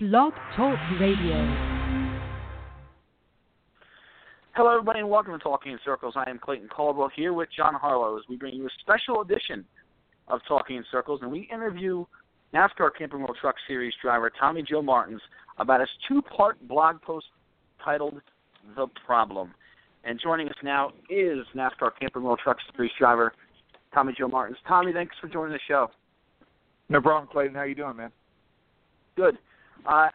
Blog Talk Radio. Hello, everybody, and welcome to Talking in Circles. I am Clayton Caldwell here with John Harlow as we bring you a special edition of Talking in Circles, and we interview NASCAR Camping World Truck Series driver Tommy Joe Martins about his two-part blog post titled "The Problem." And joining us now is NASCAR Camping World Truck Series driver Tommy Joe Martins. Tommy, thanks for joining the show. No problem, Clayton. How are you doing, man? Good. Uh,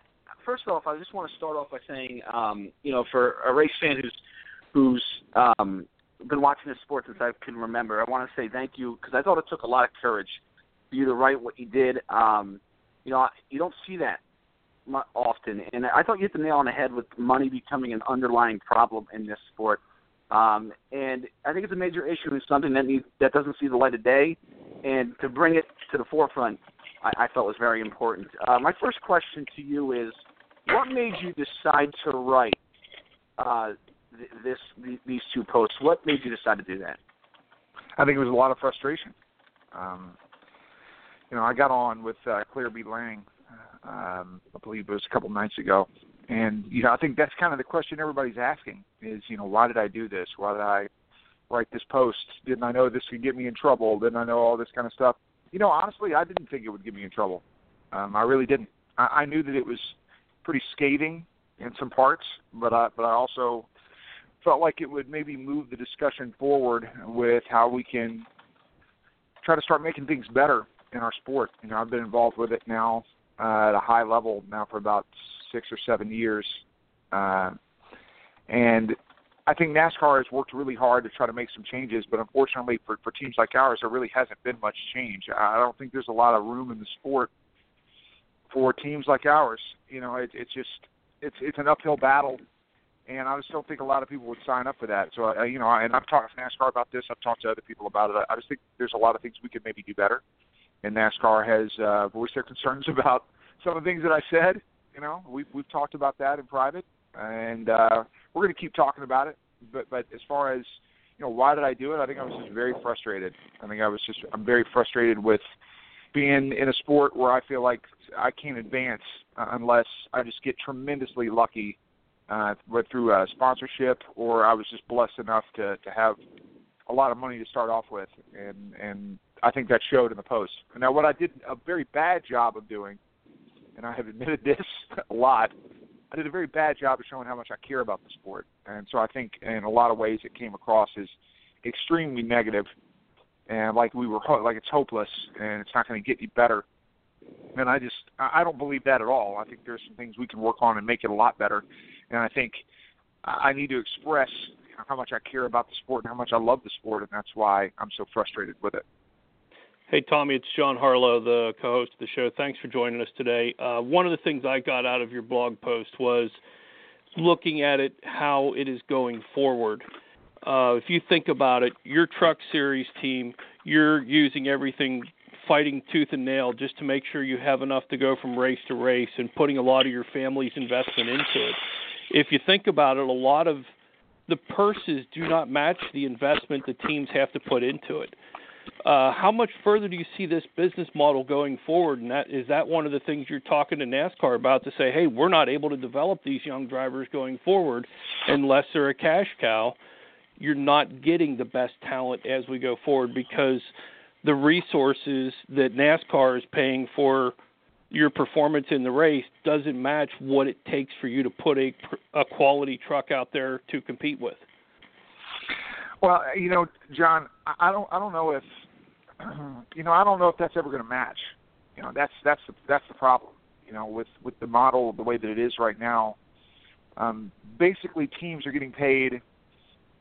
first off, I just want to start off by saying, um, you know, for a race fan who's who's um, been watching this sport since I can remember, I want to say thank you because I thought it took a lot of courage for you to write what you did. Um, you know, you don't see that often, and I thought you hit the nail on the head with money becoming an underlying problem in this sport. Um, and I think it's a major issue and something that needs, that doesn't see the light of day. And to bring it to the forefront I, I felt was very important. Uh, my first question to you is, what made you decide to write uh, th- this th- these two posts? What made you decide to do that? I think it was a lot of frustration. Um, you know, I got on with uh, Claire B. Lang, um, I believe it was a couple nights ago, and you know, I think that's kind of the question everybody's asking: is you know, why did I do this? Why did I write this post? Didn't I know this could get me in trouble? Didn't I know all this kind of stuff? You know, honestly, I didn't think it would get me in trouble. Um, I really didn't. I, I knew that it was pretty scathing in some parts, but I, but I also felt like it would maybe move the discussion forward with how we can try to start making things better in our sport. You know, I've been involved with it now uh, at a high level now for about six or seven years, uh, and I think NASCAR has worked really hard to try to make some changes, but unfortunately for, for teams like ours, there really hasn't been much change. I don't think there's a lot of room in the sport for teams like ours. You know, it, it's just it's it's an uphill battle, and I just don't think a lot of people would sign up for that. So, uh, you know, and I've talked to NASCAR about this. I've talked to other people about it. I just think there's a lot of things we could maybe do better, and NASCAR has uh, voiced their concerns about some of the things that I said. You know, we've we've talked about that in private, and uh, we're going to keep talking about it. But but as far as you know, why did I do it? I think I was just very frustrated. I think I was just I'm very frustrated with being in a sport where I feel like I can't advance uh, unless I just get tremendously lucky uh, through a sponsorship or I was just blessed enough to to have a lot of money to start off with, and and I think that showed in the post. Now, what I did a very bad job of doing, and I have admitted this a lot, I did a very bad job of showing how much I care about the sport, and so I think in a lot of ways it came across as extremely negative, and like we were ho- like it's hopeless and it's not going to get any better. And I just I don't believe that at all. I think there's some things we can work on and make it a lot better, and I think I need to express how much I care about the sport and how much I love the sport, and that's why I'm so frustrated with it. Hey, Tommy, it's John Harlow, the co host of the show. Thanks for joining us today. Uh, one of the things I got out of your blog post was looking at it, how it is going forward. Uh, if you think about it, your truck series team, you're using everything fighting tooth and nail just to make sure you have enough to go from race to race and putting a lot of your family's investment into it. If you think about it, a lot of the purses do not match the investment the teams have to put into it. Uh, how much further do you see this business model going forward? And that is that one of the things you're talking to NASCAR about to say, hey, we're not able to develop these young drivers going forward unless they're a cash cow. You're not getting the best talent as we go forward because the resources that NASCAR is paying for your performance in the race doesn't match what it takes for you to put a a quality truck out there to compete with. Well, you know, John, I don't I don't know if you know I don't know if that's ever going to match. You know, that's that's the that's the problem. You know, with with the model the way that it is right now, um, basically teams are getting paid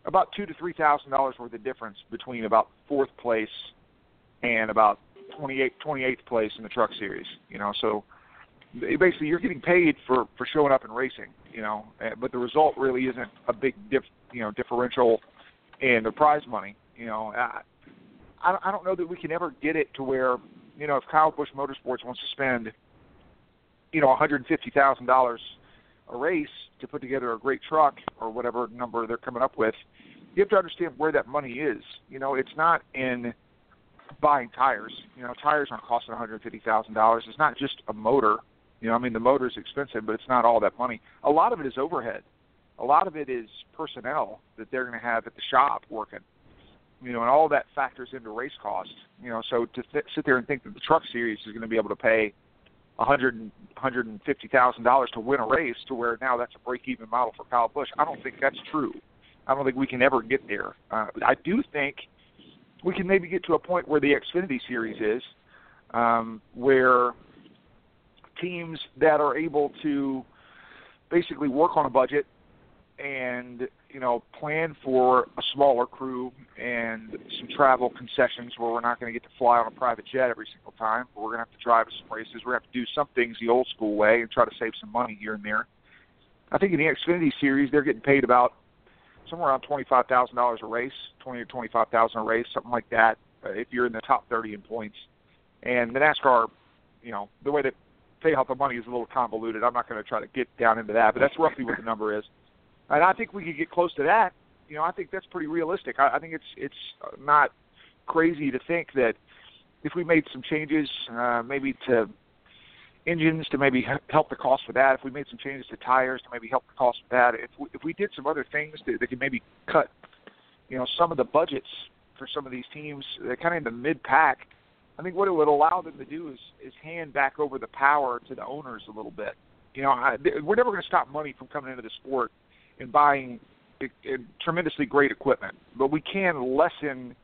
about two to three thousand dollars worth of difference between about fourth place and about 28th 28th place in the truck series. You know, so basically you're getting paid for for showing up and racing. You know, eh, but the result really isn't a big diff you know differential and the prize money. You know, I, I don't know that we can ever get it to where, you know, if Kyle Busch Motorsports wants to spend, you know, one hundred fifty thousand dollars a race to put together a great truck or whatever number they're coming up with, you have to understand where that money is. You know, it's not in buying tires. You know, tires aren't costing one hundred fifty thousand dollars. It's not just a motor. You know, I mean, the motor is expensive, but it's not all that money. A lot of it is overhead. A lot of it is personnel that they're going to have at the shop working. You know, and all that factors into race costs. You know, so to th- sit there and think that the Truck Series is going to be able to pay a hundred hundred and fifty thousand dollars to win a race, to where now that's a break-even model for Kyle Busch, I don't think that's true. I don't think we can ever get there. Uh, I do think we can maybe get to a point where the Xfinity Series is, um, where teams that are able to basically work on a budget and you know plan for a smaller crew and some travel concessions where we're not going to get to fly on a private jet every single time. But we're going to have to drive to some races. We're going to have to do some things the old school way and try to save some money here and there. I think in the Xfinity Series they're getting paid about somewhere around twenty five thousand dollars a race, twenty or twenty five thousand a race, something like that. Uh, if you're in the top thirty in points, and the NASCAR, you know, the way they pay out the money is a little convoluted. I'm not going to try to get down into that, but that's roughly what the number is. And I think we could get close to that. You know, I think that's pretty realistic. I, I think it's it's not crazy to think that if we made some changes, uh, maybe to engines to maybe help the cost for that. If we made some changes to tires to maybe help the cost for that. If we, if we did some other things that, that could maybe cut, you know, some of the budgets for some of these teams, they're kind of in the mid pack. I think what it would allow them to do is is hand back over the power to the owners a little bit. You know, I, we're never going to stop money from coming into the sport and buying tremendously great equipment, but we can lessen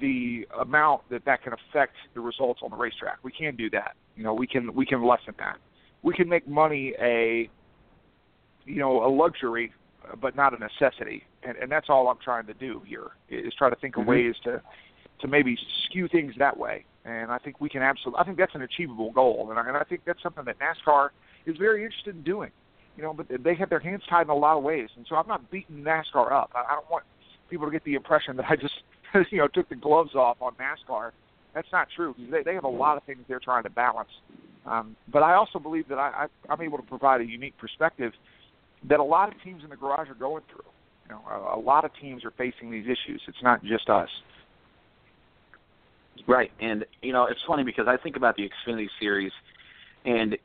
the amount that that can affect the results on the racetrack. We can do that. You know, we can we can lessen that. We can make money a you know a luxury, but not a necessity, and, and that's all I'm trying to do here is try to think mm-hmm. of ways to to maybe skew things that way. And I think we can absolutely. I think that's an achievable goal, and I, and I think that's something that NASCAR is very interested in doing. You know, but they have their hands tied in a lot of ways, and so I'm not beating NASCAR up. I, don't want people to get the impression that I just you know took the gloves off on NASCAR. That's not true. They they have a lot of things they're trying to balance. Um, but I also believe that I, I I'm able to provide a unique perspective that a lot of teams in the garage are going through. You know, a, a lot of teams are facing these issues. It's not just us. Right, and you know it's funny because I think about the Xfinity Series, and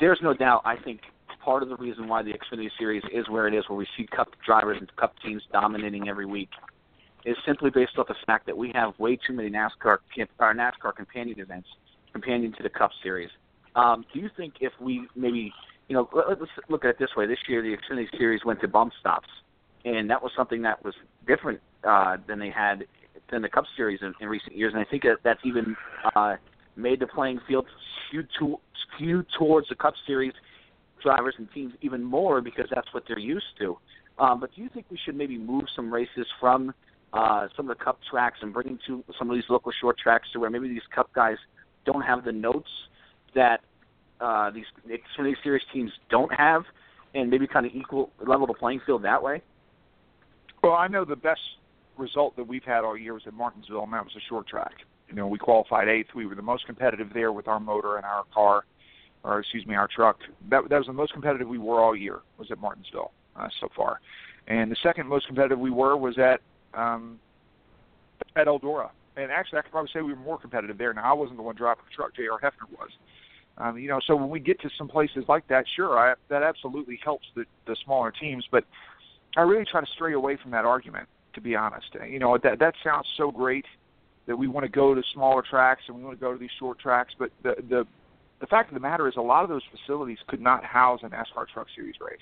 there's no doubt. I think part of the reason why the Xfinity Series is where it is, where we see Cup drivers and Cup teams dominating every week, is simply based off the fact that we have way too many NASCAR our NASCAR companion events, companion to the Cup Series. Um, do you think if we maybe, you know, let, let's look at it this way: this year the Xfinity Series went to bump stops, and that was something that was different uh, than they had than the Cup Series in, in recent years, and I think that that's even uh, made the playing field skew, to, skew towards the Cup Series drivers and teams even more because that's what they're used to. Um, but do you think we should maybe move some races from uh, some of the Cup tracks and bring to some of these local short tracks to where maybe these Cup guys don't have the notes that uh, these Xfinity Series teams don't have, and maybe kind of equal level the playing field that way? Well, I know the best result that we've had all year was at Martinsville, and that was a short track. You know, we qualified eighth. We were the most competitive there with our motor and our car or excuse me, our truck. That that was the most competitive we were all year. Was at Martinsville uh, so far, and the second most competitive we were was at um, at Eldora. And actually, I could probably say we were more competitive there. Now, I wasn't the one driving the truck; J.R. Heffner was. Um, you know, so when we get to some places like that, sure, I, that absolutely helps the the smaller teams. But I really try to stray away from that argument. To be honest, you know that that sounds so great that we want to go to smaller tracks and we want to go to these short tracks, but the the the fact of the matter is a lot of those facilities could not house an NASCAR Truck Series race,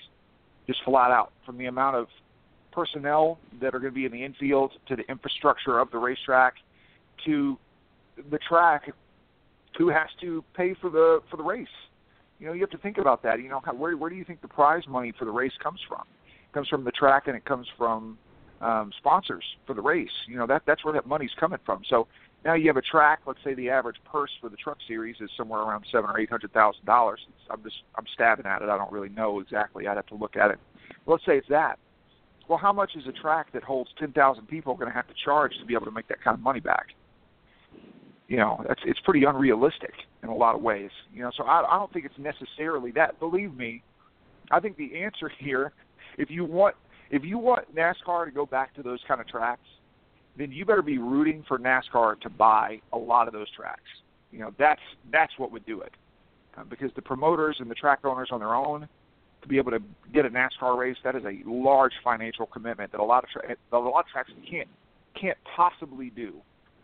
just flat out from the amount of personnel that are going to be in the infield to the infrastructure of the racetrack to the track who has to pay for the for the race. You know you have to think about that. You know how, where where do you think the prize money for the race comes from? It comes from the track and it comes from um sponsors for the race. You know that that's where that money's coming from. So now you have a track. Let's say the average purse for the truck series is somewhere around seven or eight hundred thousand dollars. I'm just I'm stabbing at it. I don't really know exactly. I'd have to look at it. let's say it's that. Well, how much is a track that holds ten thousand people going to have to charge to be able to make that kind of money back? You know, that's it's pretty unrealistic in a lot of ways. You know, so I, I don't think it's necessarily that. Believe me, I think the answer here, if you want if you want NASCAR to go back to those kind of tracks, then you better be rooting for NASCAR to buy a lot of those tracks. You know, that's that's what would do it. uh, because the promoters and the track owners on their own to be able to get a NASCAR race that is a large financial commitment that a lot of tra- that a lot of tracks can't can't possibly do.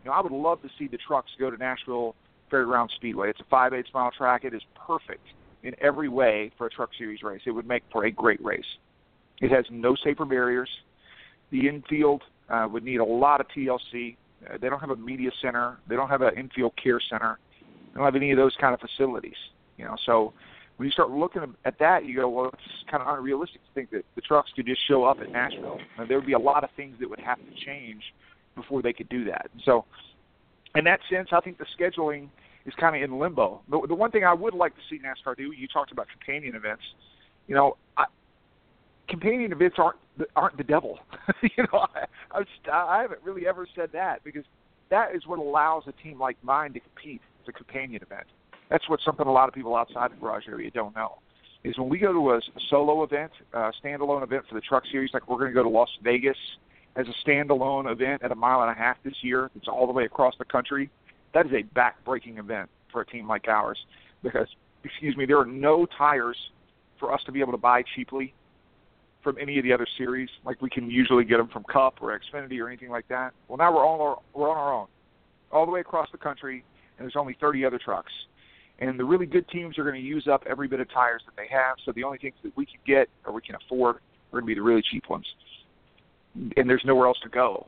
You know, I would love to see the trucks go to Nashville Fairground Speedway. It's a five eighths mile track. It is perfect in every way for a truck series race. It would make for a great race. It has no safer barriers. The infield uh, would need a lot of TLC. Uh, they don't have a media center. They don't have an infield care center. They don't have any of those kind of facilities. You know, so when you start looking at that, you go, well, it's kind of unrealistic to think that the trucks could just show up at Nashville. And there would be a lot of things that would have to change before they could do that. So, in that sense, I think the scheduling is kind of in limbo. But the one thing I would like to see NASCAR do, you talked about companion events. You know, I, companion events aren't aren't the devil. you know, I, I, I haven't really ever said that because that is what allows a team like mine to compete. It's a companion event. That's what something a lot of people outside the garage area don't know. Is when we go to a solo event, a standalone event for the truck series, like we're going to go to Las Vegas as a standalone event at a mile and a half this year. It's all the way across the country. That is a back-breaking event for a team like ours because, excuse me, there are no tires for us to be able to buy cheaply from any of the other series. Like we can usually get them from Cup or Xfinity or anything like that. Well, now we're all our, we're on our own, all the way across the country, and there's only 30 other trucks. And the really good teams are going to use up every bit of tires that they have. So the only things that we can get or we can afford are going to be the really cheap ones. And there's nowhere else to go.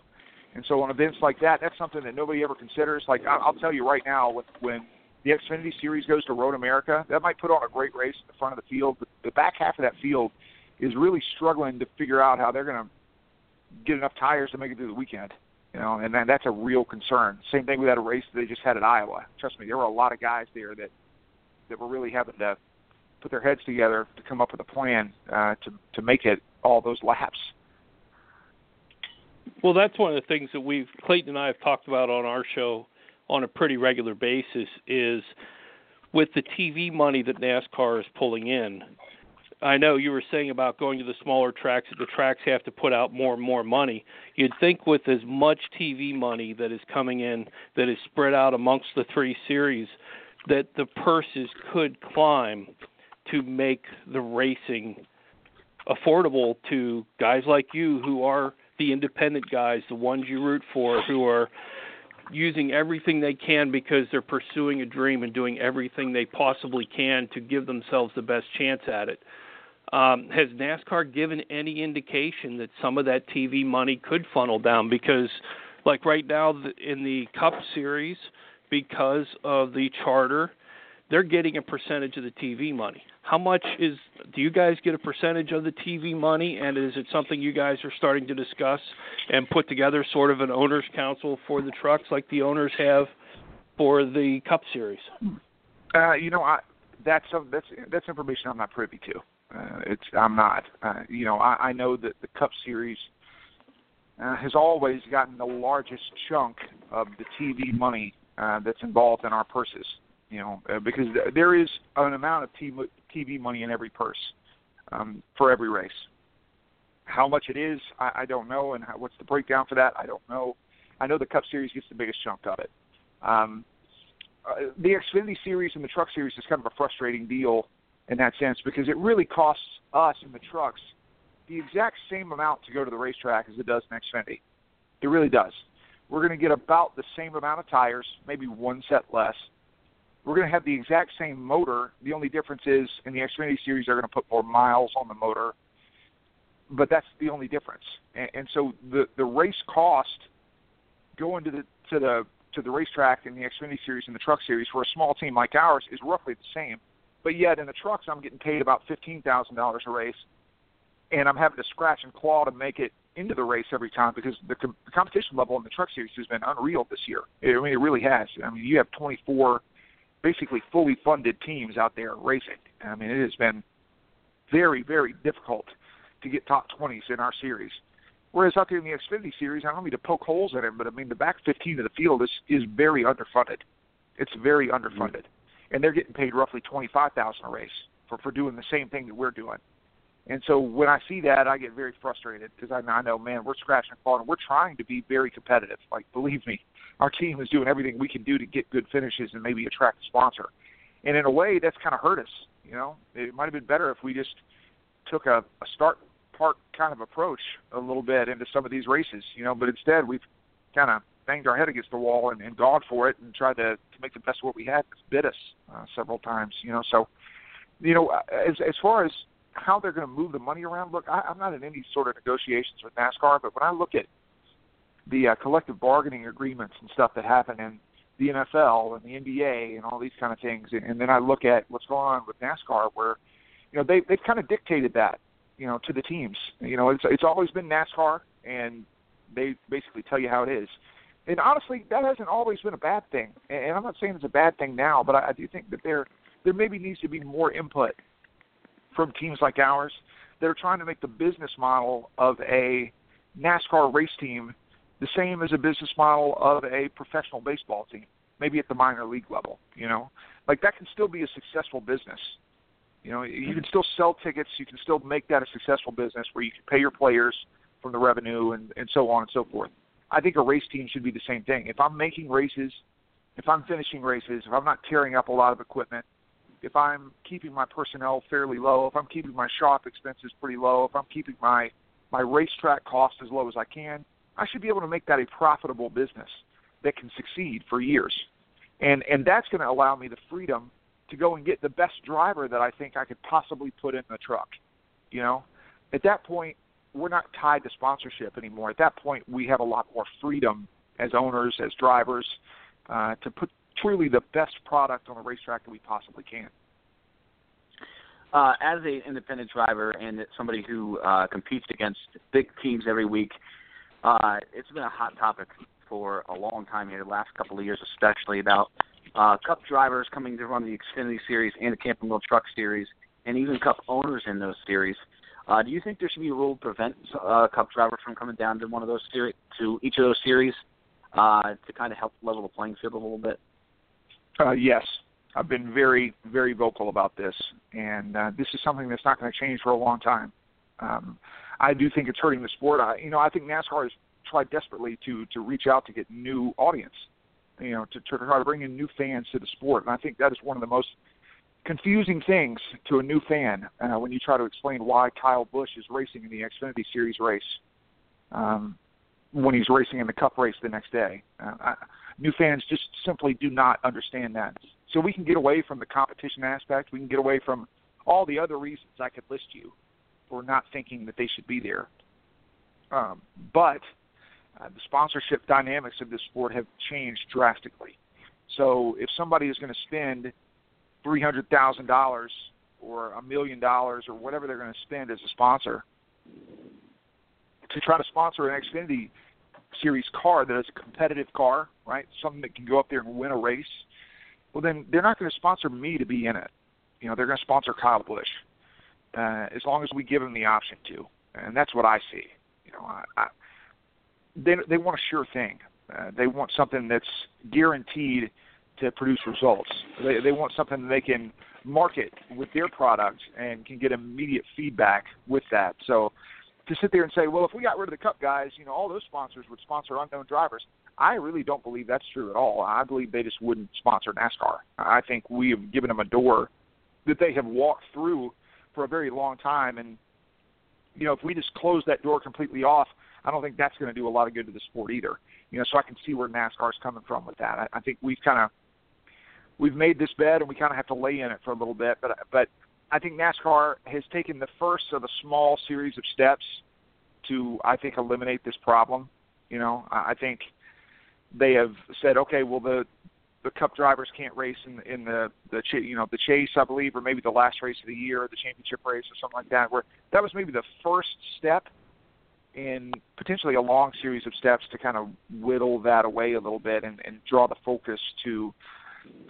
And so on events like that, that's something that nobody ever considers. Like I'll tell you right now, when the Xfinity Series goes to Road America, that might put on a great race at the front of the field. But the back half of that field is really struggling to figure out how they're going to get enough tires to make it through the weekend. You know, and that's a real concern. Same thing with that race they just had at Iowa. Trust me, there were a lot of guys there that that were really having to put their heads together to come up with a plan uh, to to make it all those laps. Well, that's one of the things that we've Clayton and I have talked about on our show on a pretty regular basis is with the TV money that NASCAR is pulling in I know you were saying about going to the smaller tracks that the tracks have to put out more and more money. You'd think with as much TV money that is coming in that is spread out amongst the three series that the purses could climb to make the racing affordable to guys like you who are the independent guys, the ones you root for, who are using everything they can because they're pursuing a dream and doing everything they possibly can to give themselves the best chance at it. Um, has NASCAR given any indication that some of that TV money could funnel down? Because, like right now in the Cup Series, because of the charter, they're getting a percentage of the TV money. How much is? Do you guys get a percentage of the TV money? And is it something you guys are starting to discuss and put together, sort of an owners' council for the trucks, like the owners have for the Cup Series? Uh, you know, I, that's that's that's information I'm not privy to. Uh, it's I'm not. Uh, you know, I, I know that the Cup Series uh, has always gotten the largest chunk of the TV money uh, that's involved in our purses. You know, uh, because th- there is an amount of TV money in every purse um, for every race. How much it is, I, I don't know, and how, what's the breakdown for that, I don't know. I know the Cup Series gets the biggest chunk of it. Um, uh, the Xfinity Series and the Truck Series is kind of a frustrating deal in that sense because it really costs us in the trucks the exact same amount to go to the racetrack as it does in Xfinity. It really does. We're going to get about the same amount of tires, maybe one set less. We're going to have the exact same motor. The only difference is in the Xfinity series, they're going to put more miles on the motor, but that's the only difference. And, and so the the race cost going to the to the to the racetrack in the Xfinity series and the Truck series for a small team like ours is roughly the same but yet in the trucks, I'm getting paid about fifteen thousand dollars a race, and I'm having to scratch and claw to make it into the race every time because the, com- the competition level in the truck series has been unreal this year. I mean, it really has. I mean, you have 24 basically fully funded teams out there racing. I mean, it has been very, very difficult to get top 20s in our series. Whereas out there in the Xfinity series, I don't mean to poke holes in it, but I mean the back 15 of the field is is very underfunded. It's very underfunded. Mm-hmm and they're getting paid roughly twenty five thousand a race for for doing the same thing that we're doing. And so when I see that, I get very frustrated because I, I know, man, we're scratching and clawing. We're trying to be very competitive. Like, believe me, our team is doing everything we can do to get good finishes and maybe attract a sponsor. and in a way, that's kind of hurt us. You know, it might have been better if we just took a, a start part kind of approach a little bit into some of these races. You know, but instead we've kind of banged our head against the wall and, and gone for it and tried to, to make the best of what we had. Bit us uh, several times. You know, so you know, as as far as how they're going to move the money around, look, I, I'm not in any sort of negotiations with NASCAR, but when I look at the uh, collective bargaining agreements and stuff that happen in the NFL and the NBA and all these kind of things, and, and then I look at what's going on with NASCAR, where you know they they've kind of dictated that you know to the teams. You know, it's it's always been NASCAR, and they basically tell you how it is. And honestly, that hasn't always been a bad thing. And I'm not saying it's a bad thing now, but I, I do think that there there maybe needs to be more input from teams like ours that are trying to make the business model of a NASCAR race team the same as a business model of a professional baseball team, maybe at the minor league level. You know, like that can still be a successful business. You know, you can mm-hmm. still sell tickets. You can still make that a successful business where you can pay your players from the revenue and, and so on and so forth. I think a race team should be the same thing. If I'm making races, if I'm finishing races, if I'm not tearing up a lot of equipment, if I'm keeping my personnel fairly low, if I'm keeping my shop expenses pretty low, if I'm keeping my my racetrack costs as low as I can, I should be able to make that a profitable business that can succeed for years. And and that's going to allow me the freedom to go and get the best driver that I think I could possibly put in the truck. You know, at that point, we're not tied to sponsorship anymore. At that point, we have a lot more freedom as owners, as drivers, uh, to put truly the best product on the racetrack that we possibly can. Uh, as an independent driver and somebody who uh, competes against big teams every week, uh, it's been a hot topic for a long time here, the last couple of years especially, about uh, Cup drivers coming to run the Xfinity Series and the Camping World Truck Series, and even Cup owners in those series. Uh, do you think there should be a rule to prevent uh, Cup drivers from coming down to one of those series, to each of those series, uh, to kind of help level the playing field a little bit? Uh, yes, I've been very, very vocal about this, and uh, this is something that's not going to change for a long time. Um, I do think it's hurting the sport. I, you know, I think NASCAR has tried desperately to to reach out to get new audience, you know, to, to try to bring in new fans to the sport, and I think that is one of the most confusing things to a new fan uh, when you try to explain why Kyle Busch is racing in the Xfinity Series race um, when he's racing in the Cup race the next day. Uh, I, new fans just simply do not understand that. So we can get away from the competition aspect. We can get away from all the other reasons I could list you for not thinking that they should be there. Um, but uh, the sponsorship dynamics of this sport have changed drastically. So if somebody is going to spend three hundred thousand dollars or a million dollars or whatever they're going to spend as a sponsor to try to sponsor an Xfinity Series car that is a competitive car, right? Something that can go up there and win a race. Well, then they're not going to sponsor me to be in it. You know, they're going to sponsor Kyle Busch uh, as long as we give them the option to, and that's what I see. You know, I, I, they they want a sure thing. Uh, they want something that's guaranteed to produce results. They they want something they can market with their product and can get immediate feedback with that. So to sit there and say, well, if we got rid of the Cup guys, you know, all those sponsors would sponsor unknown drivers. I really don't believe that's true at all. I believe they just wouldn't sponsor NASCAR. I think we have given them a door that they have walked through for a very long time, and you know, if we just close that door completely off, I don't think that's going to do a lot of good to the sport either. You know, so I can see where NASCAR's coming from with that. I, I think we've kind of we've made this bed and we kind of have to lay in it for a little bit, but but I think NASCAR has taken the first of a small series of steps to, I think, eliminate this problem. You know, I think they have said, okay, well the the Cup drivers can't race in in the the you know the chase, I believe, or maybe the last race of the year, or the championship race, or something like that. Where that was maybe the first step in potentially a long series of steps to kind of whittle that away a little bit and, and draw the focus to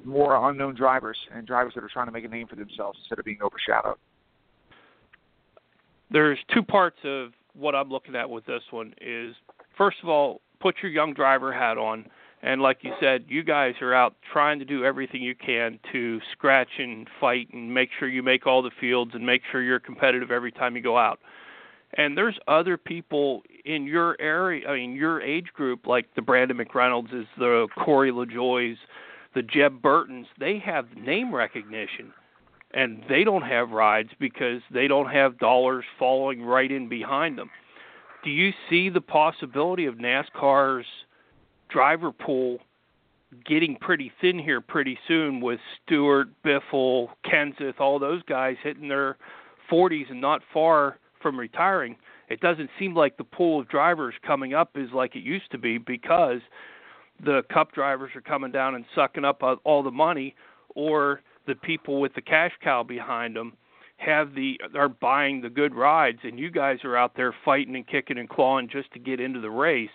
more unknown drivers and drivers that are trying to make a name for themselves instead of being overshadowed. There's two parts of what I'm looking at with this one is first of all, put your young driver hat on and like you said, you guys are out trying to do everything you can to scratch and fight and make sure you make all the fields and make sure you're competitive every time you go out. And there's other people in your area, I mean, your age group, like the Brandon McReynolds, is the Corey LaJoies, the Jeb Burtons, they have name recognition and they don't have rides because they don't have dollars following right in behind them. Do you see the possibility of NASCAR's driver pool getting pretty thin here pretty soon with Stewart, Biffle, Kenseth, all those guys hitting their 40s and not far from retiring? It doesn't seem like the pool of drivers coming up is like it used to be because the cup drivers are coming down and sucking up all the money or the people with the cash cow behind them have the are buying the good rides and you guys are out there fighting and kicking and clawing just to get into the race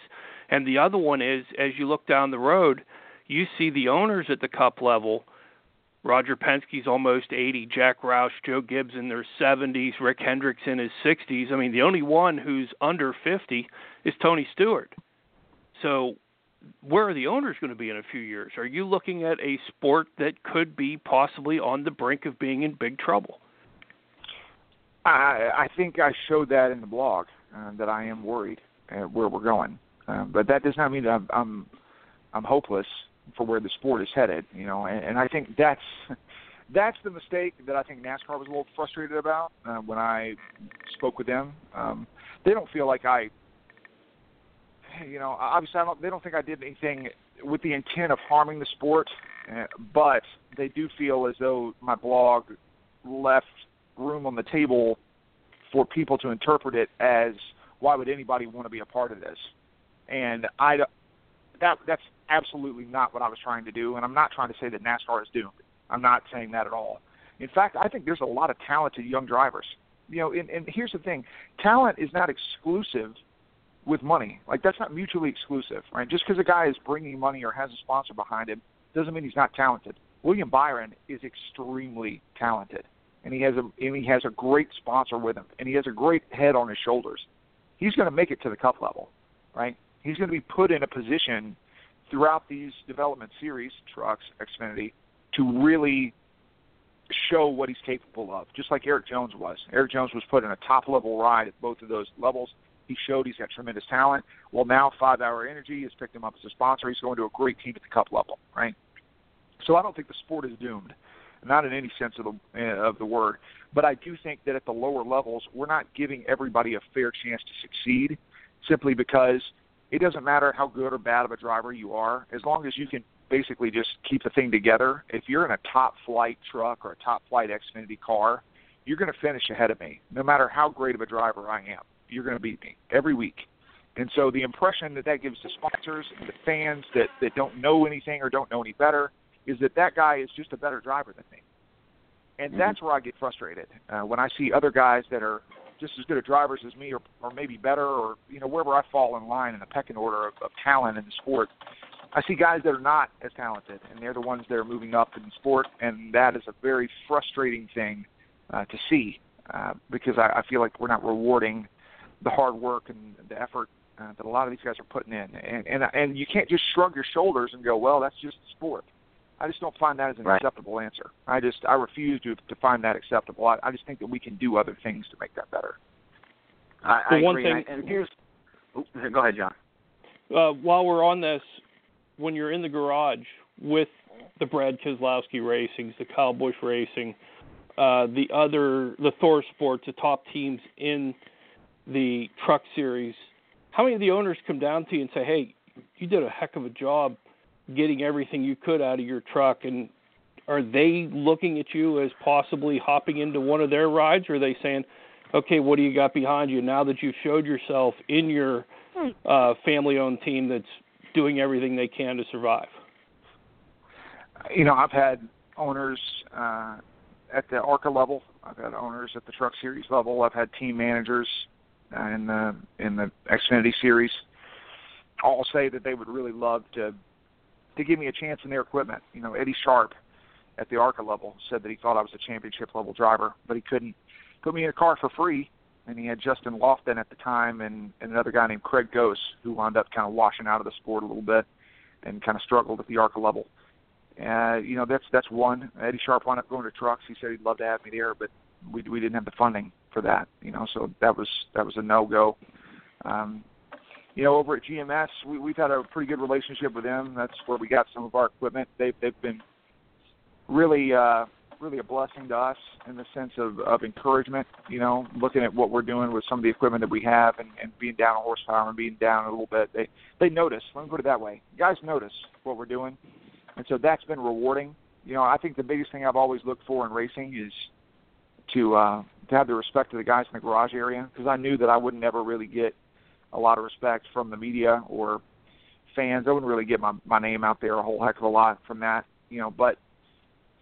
and the other one is as you look down the road you see the owners at the cup level Roger Penske's almost 80, Jack Roush, Joe Gibbs in their 70s, Rick Hendricks in his 60s. I mean, the only one who's under 50 is Tony Stewart. So where are the owners going to be in a few years? Are you looking at a sport that could be possibly on the brink of being in big trouble? I, I think I showed that in the blog uh, that I am worried uh, where we're going, uh, but that does not mean that I'm I'm, I'm hopeless for where the sport is headed. You know, and, and I think that's that's the mistake that I think NASCAR was a little frustrated about uh, when I spoke with them. Um, they don't feel like I you know, obviously I don't, they don't think I did anything with the intent of harming the sport, uh, but they do feel as though my blog left room on the table for people to interpret it as why would anybody want to be a part of this? And I that that's absolutely not what I was trying to do, and I'm not trying to say that NASCAR is doomed. I'm not saying that at all. In fact, I think there's a lot of talented young drivers. You know, and, and here's the thing: talent is not exclusive with money. Like that's not mutually exclusive, right? Just because a guy is bringing money or has a sponsor behind him doesn't mean he's not talented. William Byron is extremely talented, and he has a and he has a great sponsor with him, and he has a great head on his shoulders. He's going to make it to the cup level, right? He's going to be put in a position throughout these development series, trucks, Xfinity, to really show what he's capable of, just like Erik Jones was. Erik Jones was put in a top level ride at both of those levels he showed he's got tremendous talent. Well, now Five Hour Energy has picked him up as a sponsor. He's going to a great team at the Cup level, right? So I don't think the sport is doomed, not in any sense of the uh, of the word. But I do think that at the lower levels, we're not giving everybody a fair chance to succeed, simply because it doesn't matter how good or bad of a driver you are, as long as you can basically just keep the thing together. If you're in a top flight truck or a top flight Xfinity car, you're going to finish ahead of me, no matter how great of a driver I am you're going to beat me every week. And so the impression that that gives to sponsors and the fans that that don't know anything or don't know any better is that that guy is just a better driver than me. And mm-hmm. that's where I get frustrated uh, when I see other guys that are just as good at drivers as me, or, or maybe better, or you know wherever I fall in line in the pecking order of, of talent in the sport. I see guys that are not as talented, and they're the ones that are moving up in the sport, and that is a very frustrating thing uh, to see uh, because I, I feel like we're not rewarding the hard work and the effort uh, that a lot of these guys are putting in, and and and you can't just shrug your shoulders and go, well, that's just the sport. I just don't find that as an right. acceptable answer. I just I refuse to to find that acceptable. I, I just think that we can do other things to make that better. I, I agree. Thing, and here's oh, go ahead, John. Uh, while we're on this, when you're in the garage with the Brad Keselowski Racings, the Kyle Busch Racing, uh, the other the Thor Sports, the top teams in the truck series, how many of the owners come down to you and say, "Hey, you did a heck of a job getting everything you could out of your truck," and are they looking at you as possibly hopping into one of their rides, or are they saying, "Okay, what do you got behind you now that you've showed yourself in your uh, family-owned team that's doing everything they can to survive?" You know, I've had owners uh, at the ARCA level. I've had owners at the Truck Series level. I've had team managers in the in the Xfinity series all say that they would really love to to give me a chance in their equipment. You know, Eddie Sharp at the ARCA level said that he thought I was a championship level driver, but he couldn't put me in a car for free. And he had Justin Lofton at the time and, and another guy named Craig Goess who wound up kind of washing out of the sport a little bit and kind of struggled at the ARCA level. Uh, you know, that's that's one. Eddie Sharp wound up going to trucks. He said he'd love to have me there, but we we didn't have the funding for that, you know, so that was that was a no go. Um, you know, over at GMS, we, we've had a pretty good relationship with them. That's where we got some of our equipment. They've they've been really uh, really a blessing to us in the sense of, of encouragement. You know, looking at what we're doing with some of the equipment that we have and, and being down on horsepower and being down a little bit. They they notice. Let me put it that way. Guys notice what we're doing, and so that's been rewarding. You know, I think the biggest thing I've always looked for in racing is to uh, to have the respect of the guys in the garage area because I knew that I would never really get a lot of respect from the media or fans. I wouldn't really get my my name out there a whole heck of a lot from that, you know. But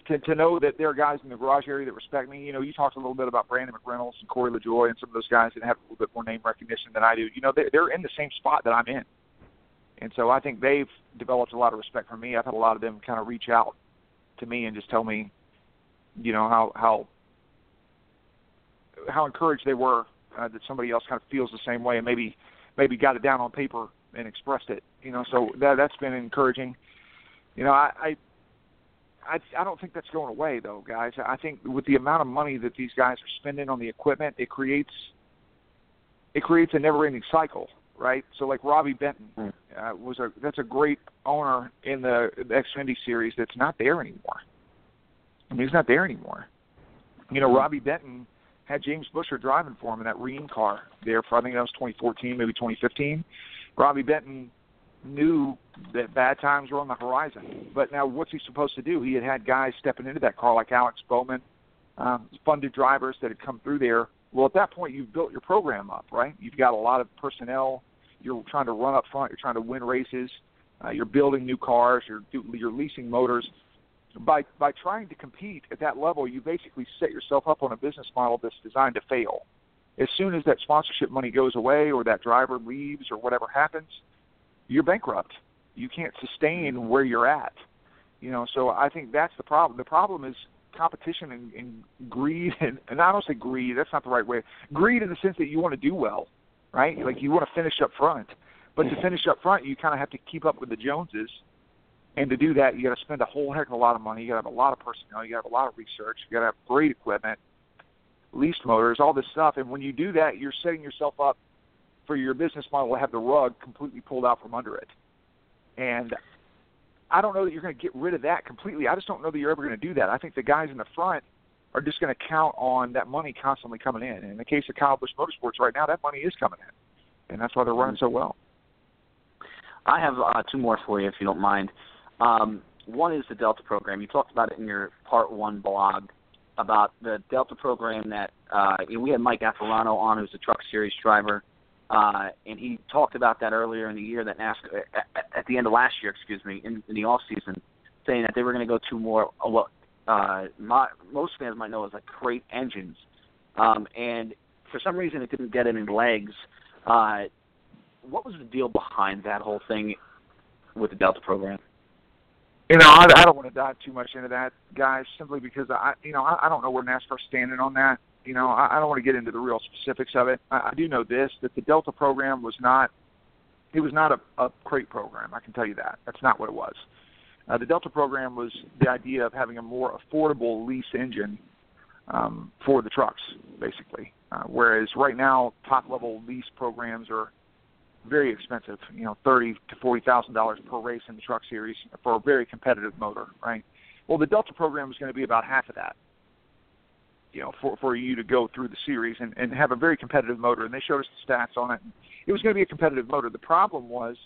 to to know that there are guys in the garage area that respect me. You know, you talked a little bit about Brandon McReynolds and Corey LaJoie and some of those guys that have a little bit more name recognition than I do. You know, they, they're in the same spot that I'm in, and so I think they've developed a lot of respect for me. I've had a lot of them kind of reach out to me and just tell me, you know, how how how encouraged they were uh, that somebody else kind of feels the same way and maybe maybe got it down on paper and expressed it. You know, so that that's been encouraging. You know, I, I I I don't think that's going away though, guys. I think with the amount of money that these guys are spending on the equipment, it creates it creates a never-ending cycle, right? So like Robbie Benton Mm. uh, was a that's a great owner in the, the Xfinity series that's not there anymore. I mean, he's not there anymore. You know, Robbie Benton had James Buescher driving for him in that Reen car there for I think that was 2014, maybe 2015. Robbie Benton knew that bad times were on the horizon. But now, what's he supposed to do? He had had guys stepping into that car like Alex Bowman, um, funded drivers that had come through there. Well, at that point, you've built your program up, right? You've got a lot of personnel. You're trying to run up front. You're trying to win races. Uh, you're building new cars. You're you're leasing motors. By by trying to compete at that level, you basically set yourself up on a business model that's designed to fail. As soon as that sponsorship money goes away, or that driver leaves, or whatever happens, you're bankrupt. You can't sustain mm-hmm. where you're at. You know, so I think that's the problem. The problem is competition and, and greed, and, and I don't say greed. That's not the right way. Greed in the sense that you want to do well, right? Like you want to finish up front, but to mm-hmm. finish up front, you kind of have to keep up with the Joneses. And to do that, you got to spend a whole heck of a lot of money. You got to have a lot of personnel. You got to have a lot of research. You got to have great equipment, leased motors, all this stuff. And when you do that, you're setting yourself up for your business model to have the rug completely pulled out from under it. And I don't know that you're going to get rid of that completely. I just don't know that you're ever going to do that. I think the guys in the front are just going to count on that money constantly coming in. And in the case of Kyle Busch Motorsports right now, that money is coming in, and that's why they're running so well. I have uh, two more for you, if you don't mind. Um, one is the Delta program. You talked about it in your part one blog about the Delta program that uh, we had Mike Affarano on, who's a Truck Series driver, uh, and he talked about that earlier in the year that NASCAR at, at the end of last year, excuse me, in, in the off season, saying that they were going to go to more what uh, my, most fans might know as like crate engines, um, and for some reason it didn't get any legs. Uh, what was the deal behind that whole thing with the Delta program? You know, I, I don't want to dive too much into that, guys, simply because I, you know, I, I don't know where NASCAR's standing on that. You know, I, I don't want to get into the real specifics of it. I, I do know this: that the Delta program was not, it was not a, a crate program. I can tell you that. That's not what it was. Uh, the Delta program was the idea of having a more affordable lease engine um, for the trucks, basically. Uh, whereas right now, top level lease programs are very expensive. You know, thirty to forty thousand dollars per race in the truck series for a very competitive motor, right? Well, the Delta program is going to be about half of that. You know, for for you to go through the series and and have a very competitive motor, and they showed us the stats on it. It was going to be a competitive motor. The problem was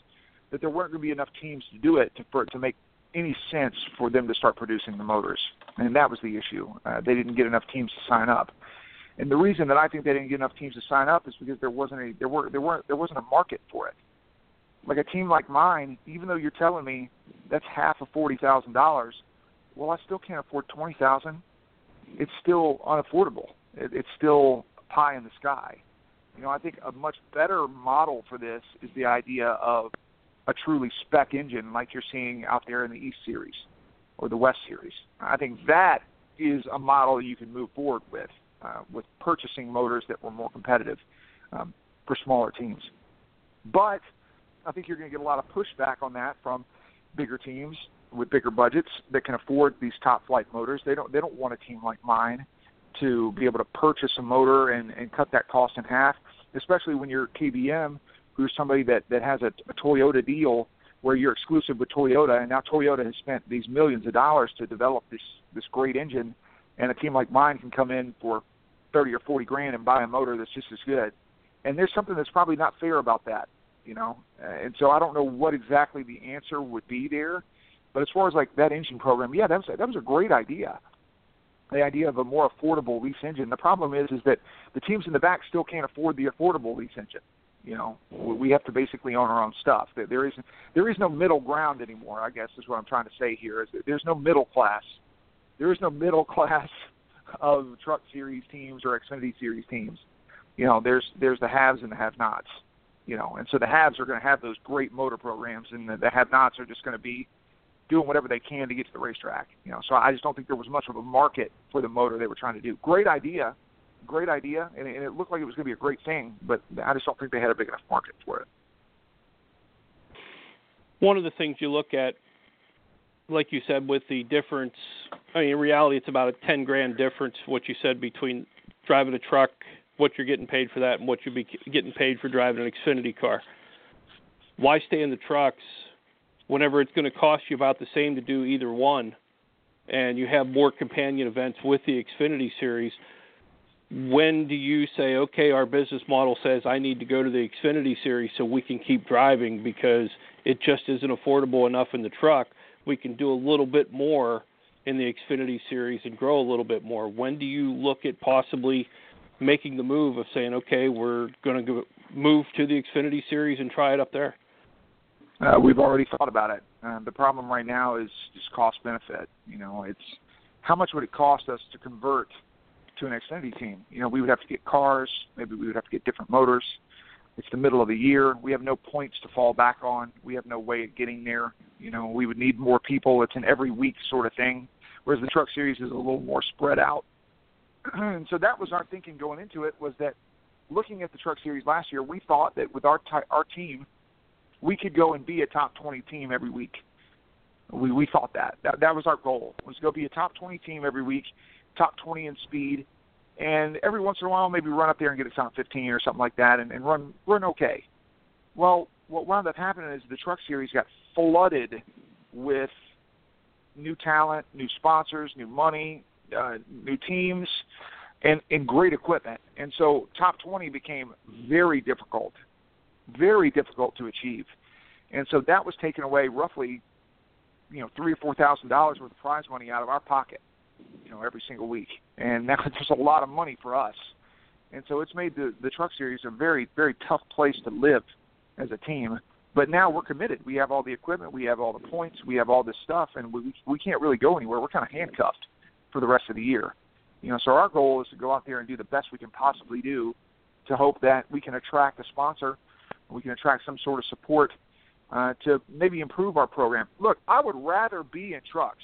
that there weren't going to be enough teams to do it to for it to make any sense for them to start producing the motors, and that was the issue. Uh, they didn't get enough teams to sign up. And the reason that I think they didn't get enough teams to sign up is because there wasn't a there were there weren't there wasn't a market for it. Like a team like mine, even though you're telling me that's half of forty thousand dollars, well, I still can't afford twenty thousand. It's still unaffordable. It, it's still pie in the sky. You know, I think a much better model for this is the idea of a truly spec engine like you're seeing out there in the East Series or the West Series. I think that is a model you can move forward with uh, with purchasing motors that were more competitive um, for smaller teams. But I think you're going to get a lot of pushback on that from bigger teams with bigger budgets that can afford these top flight motors. They don't they don't want a team like mine to be able to purchase a motor and, and cut that cost in half, especially when you're KBM who's somebody that that has a, a Toyota deal where you're exclusive with Toyota, and now Toyota has spent these millions of dollars to develop this this great engine, and a team like mine can come in for thirty or forty grand and buy a motor that's just as good. And there's something that's probably not fair about that, you know. And so I don't know what exactly the answer would be there, but as far as like that engine program, yeah, that was that was a great idea. The idea of a more affordable lease engine. The problem is, is that the teams in the back still can't afford the affordable lease engine. You know, we have to basically own our own stuff. There is there is no middle ground anymore. I guess is what I'm trying to say here. Is that there's no middle class. There is no middle class of Truck Series teams or Xfinity Series teams. You know, there's there's the haves and the have-nots. You know, and so the haves are going to have those great motor programs, and the, the have-nots are just going to be doing whatever they can to get to the racetrack. You know, so I just don't think there was much of a market for the motor they were trying to do. Great idea, great idea, and, and it looked like it was going to be a great thing, but I just don't think they had a big enough market for it. One of the things you look at, like you said, with the difference, I mean, in reality, it's about a 10 grand difference, what you said, between driving a truck, what you're getting paid for that, and what you'd be getting paid for driving an Xfinity car. Why stay in the trucks whenever it's going to cost you about the same to do either one? And you have more companion events with the Xfinity series when do you say, okay, our business model says I need to go to the Xfinity series so we can keep driving because it just isn't affordable enough in the truck? We can do a little bit more in the Xfinity series and grow a little bit more. When do you look at possibly making the move of saying, okay, we're going to move to the Xfinity series and try it up there? Uh, we've already thought about it. Uh, the problem right now is just cost benefit. You know, it's how much would it cost us to convert – to an Xfinity team. You know, we would have to get cars, maybe we would have to get different motors. It's the middle of the year. We have no points to fall back on. We have no way of getting there. You know, we would need more people. It's an every week sort of thing, whereas the Truck Series is a little more spread out. and so that was our thinking going into it was that looking at the Truck Series last year, we thought that with our t- our team, we could go and be a top 20 team every week. We we thought that. that that was our goal was to go be a top 20 team every week top 20 in speed, and every once in a while maybe run up there and get a top 15 or something like that, and, and run run okay. Well, what wound up happening is the Truck Series got flooded with new talent, new sponsors, new money, uh, new teams, and, and great equipment. And so top 20 became very difficult, very difficult to achieve. And so that was taking away roughly, you know, three or four thousand dollars worth of prize money out of our pocket know, every single week, and that's just a lot of money for us. And so it's made the the Truck Series a very very tough place to live as a team. But now we're committed. We have all the equipment, we have all the points, we have all this stuff, and we we can't really go anywhere. We're kind of handcuffed for the rest of the year. You know, so our goal is to go out there and do the best we can possibly do to hope that we can attract a sponsor, we can attract some sort of support uh, to maybe improve our program. Look, I would rather be in trucks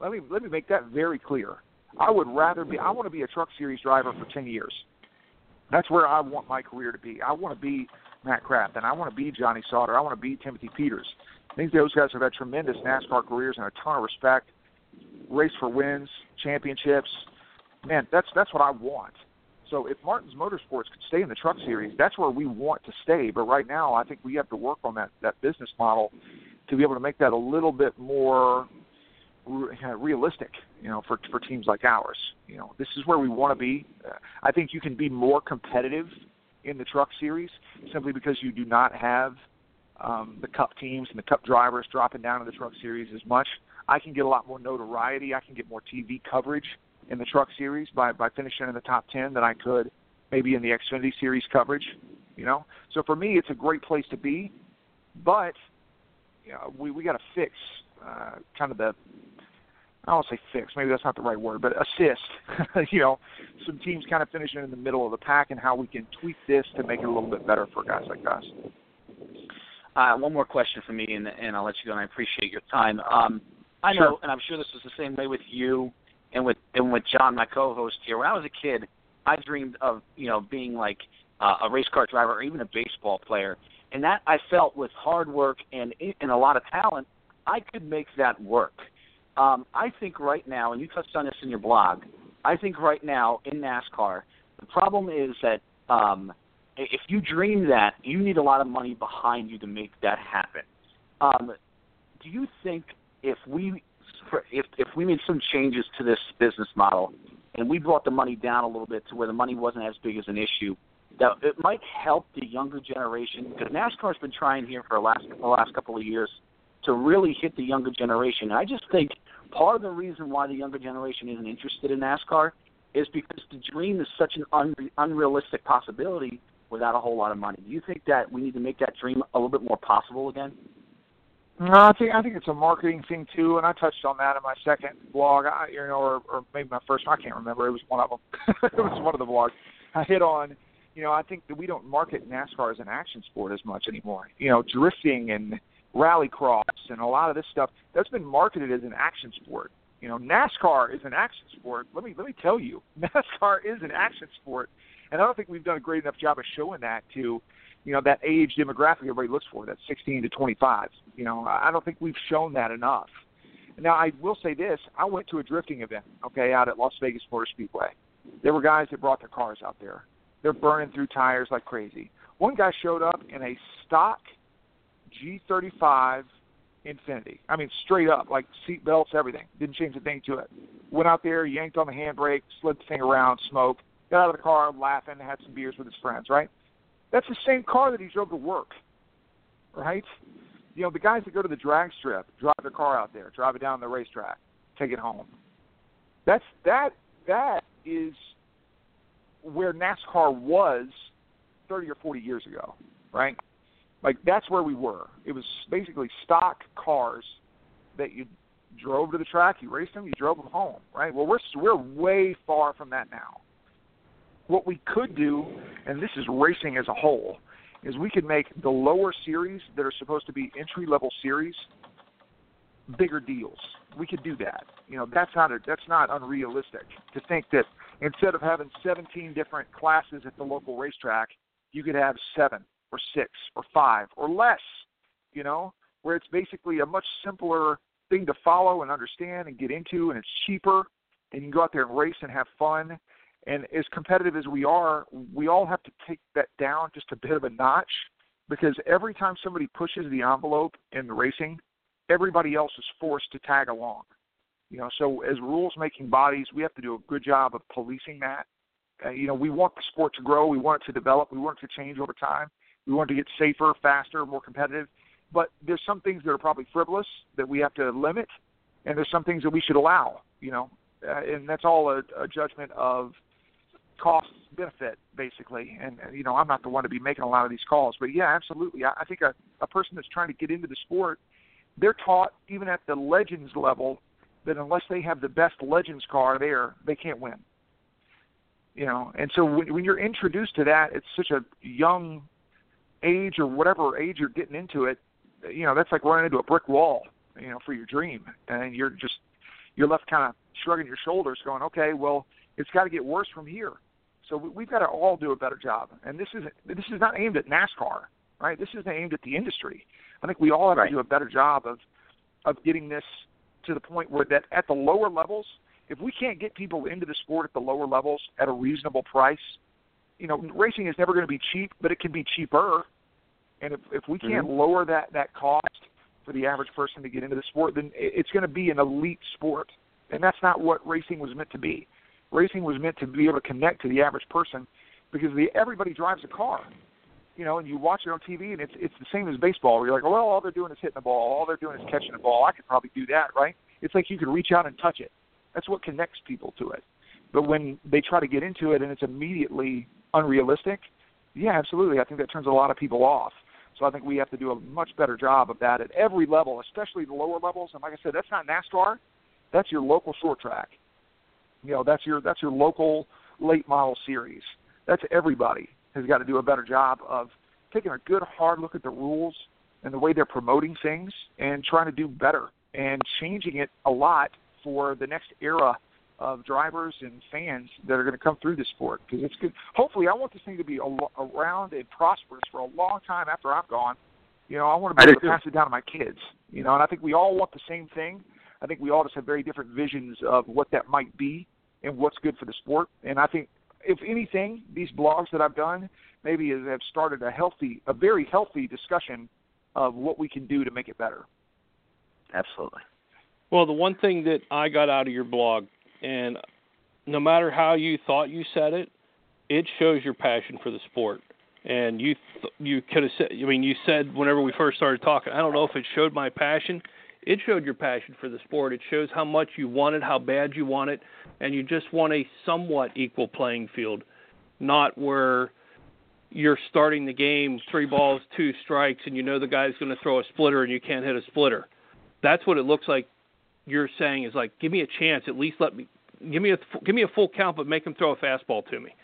let me let me make that very clear. I would rather be. I want to be a truck series driver for ten years. That's where I want my career to be. I want to be Matt Crafton, and I want to be Johnny Sauter. I want to be Timothy Peters. I think those guys have had tremendous NASCAR careers and a ton of respect. Race for wins, championships. Man, that's that's what I want. So if Martins Motorsports could stay in the truck series, that's where we want to stay. But right now, I think we have to work on that that business model to be able to make that a little bit more realistic, you know, for for teams like ours. You know, this is where we want to be. Uh, I think you can be more competitive in the Truck Series simply because you do not have um, the Cup teams and the Cup drivers dropping down to the Truck Series as much. I can get a lot more notoriety. I can get more TV coverage in the Truck Series by by finishing in the top ten than I could maybe in the Xfinity Series coverage. You know, so for me, it's a great place to be, but you know, we we got to fix uh, kind of the I don't say fix, maybe that's not the right word, but assist, you know, some teams kind of finishing in the middle of the pack and how we can tweak this to make it a little bit better for guys like us. Uh, one more question for me, and, and I'll let you go. And I appreciate your time. Um, I know, sure. and I'm sure this was the same way with you and with and with John, my co-host here. When I was a kid, I dreamed of you know being like uh, a race car driver or even a baseball player, and that I felt with hard work and and a lot of talent, I could make that work. Um, I think right now, and you touched on this in your blog, I think right now in NASCAR, the problem is that um, if you dream that, you need a lot of money behind you to make that happen. Um, do you think if we if if we made some changes to this business model and we brought the money down a little bit to where the money wasn't as big as an issue, that it might help the younger generation because NASCAR's been trying here for the last the last couple of years to really hit the younger generation. I just think part of the reason why the younger generation isn't interested in NASCAR is because the dream is such an unre- unrealistic possibility without a whole lot of money. Do you think that we need to make that dream a little bit more possible again? No, I think I think it's a marketing thing too, and I touched on that in my second blog. I, you know, or, or maybe my first. I can't remember. It was one of them. it was one of the blogs. I hit on. You know, I think that we don't market NASCAR as an action sport as much anymore. You know, drifting and rallycross and a lot of this stuff that's been marketed as an action sport. You know, NASCAR is an action sport. Let me let me tell you, NASCAR is an action sport, and I don't think we've done a great enough job of showing that to you know that age demographic everybody looks for that 16 to 25 you know i don't think we've shown that enough. Now i will say this i went to a drifting event okay out at las vegas motor speedway. There were guys that brought their cars out there. They're burning through tires like crazy. One guy showed up in a stock g35 Infiniti i mean straight up like seat belts everything didn't change a thing to it went out there yanked on the handbrake slid the thing around smoked got out of the car laughing had some beers with his friends right that's the same car that he drove to work, right? You know, the guys that go to the drag strip drive their car out there, drive it down the racetrack, take it home. That's that that is where NASCAR was 30 or 40 years ago, right? Like that's where we were. It was basically stock cars that you drove to the track, you raced them, you drove them home, right? Well, we're we're way far from that now what we could do, and this is racing as a whole, is we could make the lower series that are supposed to be entry level series bigger deals. We could do that. You know, that's not a, that's not unrealistic to think that instead of having 17 different classes at the local racetrack, you could have seven or six or five or less. You know, where it's basically a much simpler thing to follow and understand and get into, and it's cheaper, and you can go out there and race and have fun and as competitive as we are, we all have to take that down just a bit of a notch because every time somebody pushes the envelope in the racing, everybody else is forced to tag along. You know, so as rules making bodies, we have to do a good job of policing that. Uh, you know, we want the sport to grow, we want it to develop, we want it to change over time. We want to get safer, faster, more competitive. But there's some things that are probably frivolous that we have to limit, and there's some things that we should allow. You know, uh, and that's all a, a judgment of cost benefit basically and you know i'm not the one to be making a lot of these calls but yeah absolutely i, I think a, a person that's trying to get into the sport they're taught even at the legends level that unless they have the best legends car there they can't win you know and so when, when you're introduced to that it's such a young age or whatever age you're getting into it you know that's like running into a brick wall you know for your dream and you're just you're left kind of shrugging your shoulders going okay well it's got to get worse from here so we've got to all do a better job. And this is this is not aimed at NASCAR, right? This is aimed at the industry. I think we all have right. to do a better job of of getting this to the point where that at the lower levels, if we can't get people into the sport at the lower levels at a reasonable price, you know, racing is never going to be cheap, but it can be cheaper. And if if we can't mm-hmm. lower that that cost for the average person to get into the sport, then it's going to be an elite sport, and that's not what racing was meant to be racing was meant to be able to connect to the average person because the, everybody drives a car. You know, and you watch it on TV, and it's it's the same as baseball. Where you're like, well, all they're doing is hitting the ball. All they're doing is catching the ball. I could probably do that, right? It's like you can reach out and touch it. That's what connects people to it. But when they try to get into it and it's immediately unrealistic, yeah, absolutely. I think that turns a lot of people off. So I think we have to do a much better job of that at every level, especially the lower levels. And like I said, that's not NASCAR. That's your local short track. You know, that's your that's your local late model series. That's everybody has got to do a better job of taking a good hard look at the rules and the way they're promoting things and trying to do better and changing it a lot for the next era of drivers and fans that are going to come through this sport because it's good. Hopefully, I want this thing to be a, around and prosperous for a long time after I'm gone. You know, I want to be able to pass it down to my kids. You know, and I think we all want the same thing. I think we all just have very different visions of what that might be and what's good for the sport. And I think if anything, these blogs that I've done maybe have started a healthy, a very healthy discussion of what we can do to make it better. Absolutely. Well, the one thing that I got out of your blog, and no matter how you thought you said it, it shows your passion for the sport. And you th- you could have said, I mean, you said whenever we first started talking, I don't know if it showed my passion. It showed your passion for the sport. It shows how much you want it, how bad you want it, and you just want a somewhat equal playing field, not where you're starting the game three balls, two strikes, and you know the guy's going to throw a splitter and you can't hit a splitter. That's what it looks like. You're saying is like, give me a chance. At least let me give me a give me a full count, but make him throw a fastball to me,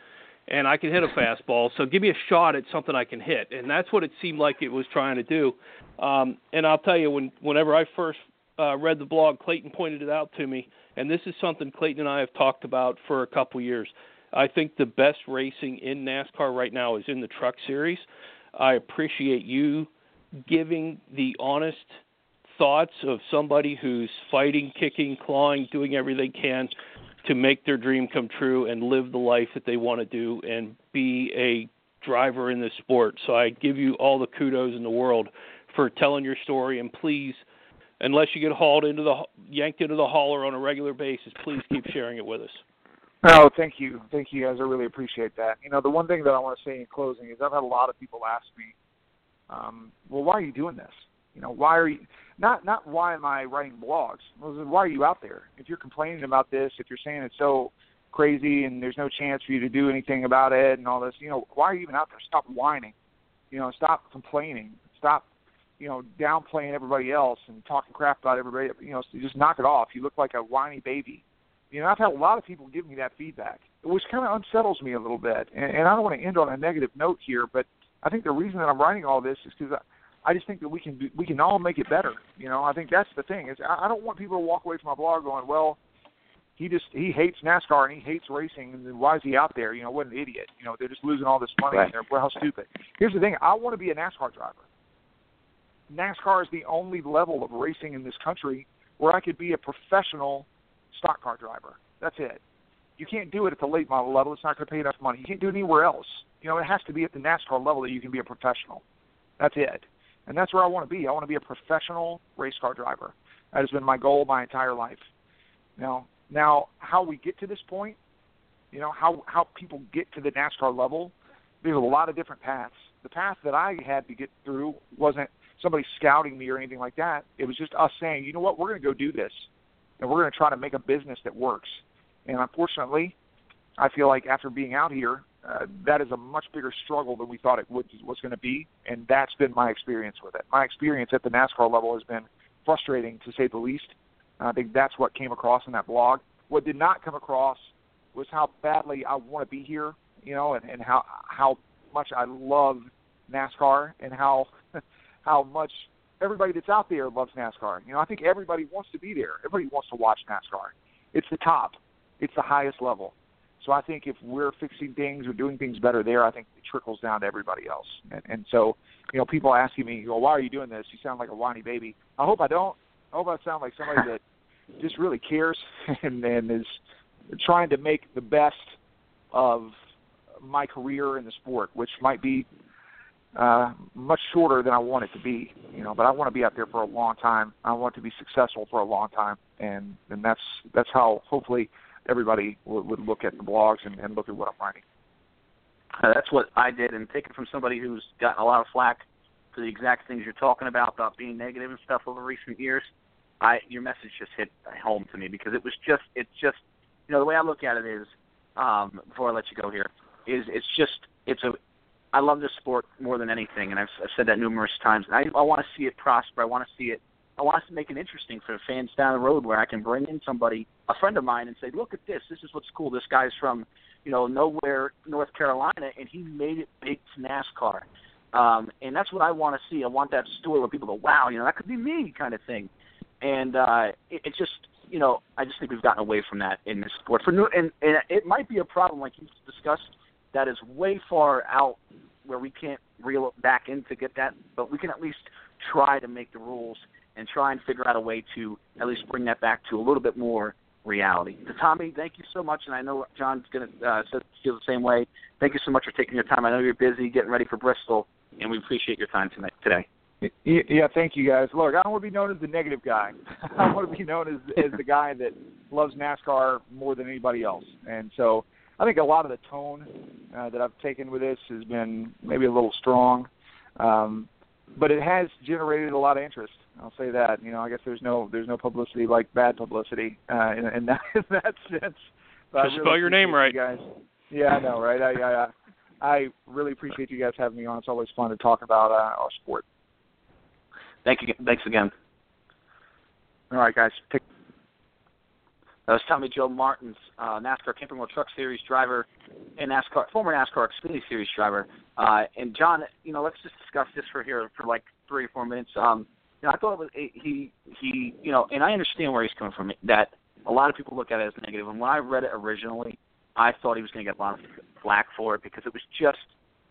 and I can hit a fastball. So give me a shot at something I can hit, and that's what it seemed like it was trying to do. Um, and I'll tell you, when whenever I first uh, read the blog, Clayton pointed it out to me, and this is something Clayton and I have talked about for a couple years. I think the best racing in NASCAR right now is in the Truck Series. I appreciate you giving the honest thoughts of somebody who's fighting, kicking, clawing, doing everything they can to make their dream come true and live the life that they want to do and be a driver in this sport. So I give you all the kudos in the world for telling your story and please unless you get hauled into the yanked into the hauler on a regular basis, please keep sharing it with us. Oh, thank you, thank you guys. I really appreciate that. You know, the one thing that I want to say in closing is I've had a lot of people ask me, um, "Well, why are you doing this? You know, why are you not not why am I writing blogs? Why are you out there? If you're complaining about this, if you're saying it's so crazy and there's no chance for you to do anything about it and all this, you know, why are you even out there? Stop whining. You know, stop complaining. Stop, you know, downplaying everybody else and talking crap about everybody. You know, so just knock it off. You look like a whiny baby you know, I've had a lot of people give me that feedback, which kind of unsettles me a little bit. And, and I don't want to end on a negative note here, but I think the reason that I'm writing all this is because I, just think that we can we can all make it better. You know, I think that's the thing. Is I, I don't want people to walk away from my blog going, well, he just he hates NASCAR and he hates racing, and why is he out there? You know, what an idiot. You know, they're just losing all this money right. and they're well, how stupid. Here's the thing: I want to be a NASCAR driver. NASCAR is the only level of racing in this country where I could be a professional stock car driver. That's it. You can't do it at the late model level. It's not going to pay enough money. You can't do it anywhere else. You know, it has to be at the NASCAR level that you can be a professional. That's it. And that's where I want to be. I want to be a professional race car driver. That has been my goal my entire life. Now, now how we get to this point, you know, how how people get to the NASCAR level, there's a lot of different paths. The path that I had to get through wasn't somebody scouting me or anything like that. It was just us saying, you know what, we're going to go do this and we're going to try to make a business that works. And unfortunately, I feel like after being out here, uh, that is a much bigger struggle than we thought it would, was going to be, and that's been my experience with it. My experience at the NASCAR level has been frustrating to say the least. I think that's what came across in that blog. What did not come across was how badly I want to be here, you know, and, and how how much I love NASCAR and how how much everybody that's out there loves NASCAR. You know, I think everybody wants to be there. Everybody wants to watch NASCAR. It's the top. It's the highest level. So I think if we're fixing things or doing things better there, I think it trickles down to everybody else. And, and so, you know, people asking me, "Well, why are you doing this? You sound like a whiny baby." I hope I don't. I hope I sound like somebody that just really cares and, and is trying to make the best of my career in the sport, which might be uh, much shorter than I want it to be. You know, but I want to be out there for a long time. I want to be successful for a long time, and and that's that's how hopefully everybody would, would look at the blogs and, and look at what I'm writing. Uh, that's what I did, and take it from somebody who's gotten a lot of flack for the exact things you're talking about, about being negative and stuff over recent years. I your message just hit home to me because it was just it's just you know the way I look at it is um, before I let you go here is it's just it's a I love this sport more than anything, and I've, I've said that numerous times. And I, I want to see it prosper. I want to see it. I want to make it interesting for fans down the road, where I can bring in somebody, a friend of mine, and say, "Look at this. This is what's cool. This guy's from, you know, nowhere, North Carolina, and he made it big to NASCAR." Um, and that's what I want to see. I want that story where people go, "Wow, you know, that could be me," kind of thing. And uh, it, it just, you know, I just think we've gotten away from that in this sport. For new, and, and it might be a problem, like you discussed that is way far out where we can't reel it back in to get that, but we can at least try to make the rules and try and figure out a way to at least bring that back to a little bit more reality. To Tommy, thank you so much, and I know John's going to uh, feel the same way. Thank you so much for taking your time. I know you're busy getting ready for Bristol, and we appreciate your time tonight today. Yeah, thank you guys. Look, I don't want to be known as the negative guy. I want to be known as as the guy that loves NASCAR more than anybody else. And so I think a lot of the tone uh, that I've taken with this has been maybe a little strong, um, but it has generated a lot of interest. I'll say that. You know, I guess there's no there's no publicity like bad publicity uh, in, in that in that sense. But Just really spell your name right, you guys. Yeah, I know, right? I, I I really appreciate you guys having me on. It's always fun to talk about uh, our sport. Thank you. Thanks again. All right, guys. Take- that was Tommy Joe Martins, uh, NASCAR Camping World Truck Series driver and NASCAR former NASCAR Xfinity Series driver. Uh, and John, you know, let's just discuss this for here for like three or four minutes. Um, you know, I thought it was he he you know, and I understand where he's coming from. That a lot of people look at it as negative. And when I read it originally, I thought he was going to get a lot of flack for it because it was just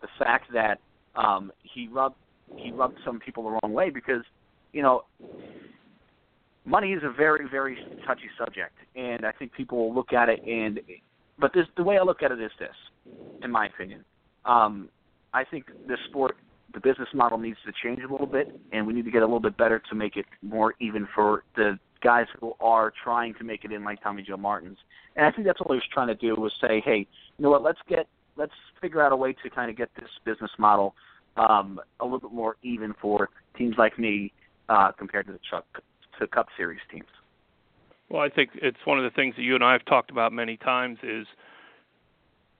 the fact that um, he rubbed he rubbed some people the wrong way because you know money is a very very touchy subject, and I think people will look at it and but this the way I look at it is this, in my opinion. Um, I think the sport the business model needs to change a little bit, and we need to get a little bit better to make it more even for the guys who are trying to make it in, like Tommy Joe Martins. And I think that's what he was trying to do was say, hey, you know what? Let's get let's figure out a way to kind of get this business model um, a little bit more even for teams like me uh, compared to the truck to Cup Series teams. Well, I think it's one of the things that you and I have talked about many times is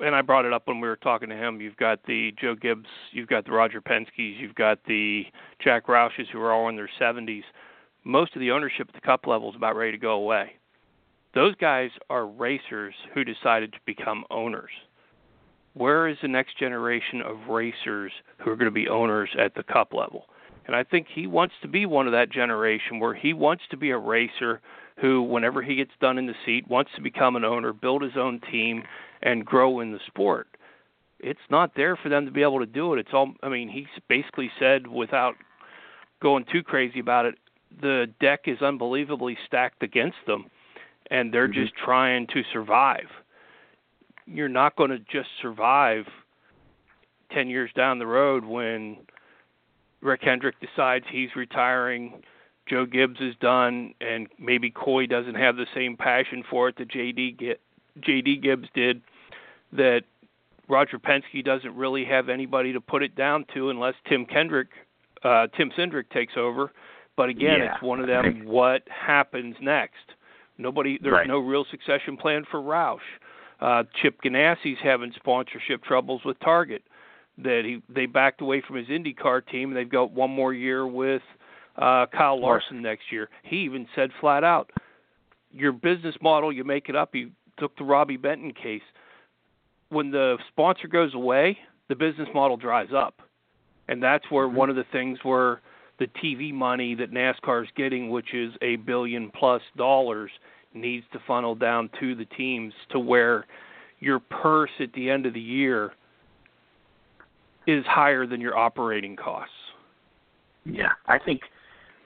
and I brought it up when we were talking to him. You've got the Joe Gibbs, you've got the Roger Penske's, you've got the Jack Roush's who are all in their 70s. Most of the ownership at the Cup level is about ready to go away. Those guys are racers who decided to become owners. Where is the next generation of racers who are going to be owners at the Cup level? And I think he wants to be one of that generation where he wants to be a racer who, whenever he gets done in the seat, wants to become an owner, build his own team, and grow in the sport. It's not there for them to be able to do it. It's all. I mean, he basically said without going too crazy about it, the deck is unbelievably stacked against them, and they're mm-hmm. just trying to survive. You're not going to just survive ten years down the road when Rick Hendrick decides he's retiring. Joe Gibbs is done, and maybe Coy doesn't have the same passion for it that JD get, JD Gibbs did that Roger Penske doesn't really have anybody to put it down to unless Tim Kendrick, uh, Tim Cindric takes over. But again, yeah. it's one of them. What happens next? Nobody. There's right. no real succession plan for Roush. Uh, Chip Ganassi's having sponsorship troubles with Target. That he they backed away from his IndyCar team. and They've got one more year with uh, Kyle Larson next year. He even said flat out, "Your business model, you make it up." He took the Robby Benton case when the sponsor goes away, the business model dries up, and that's where mm-hmm. one of the things where the TV money that NASCAR is getting, which is a billion plus dollars, needs to funnel down to the teams to where your purse at the end of the year is higher than your operating costs. Yeah, I think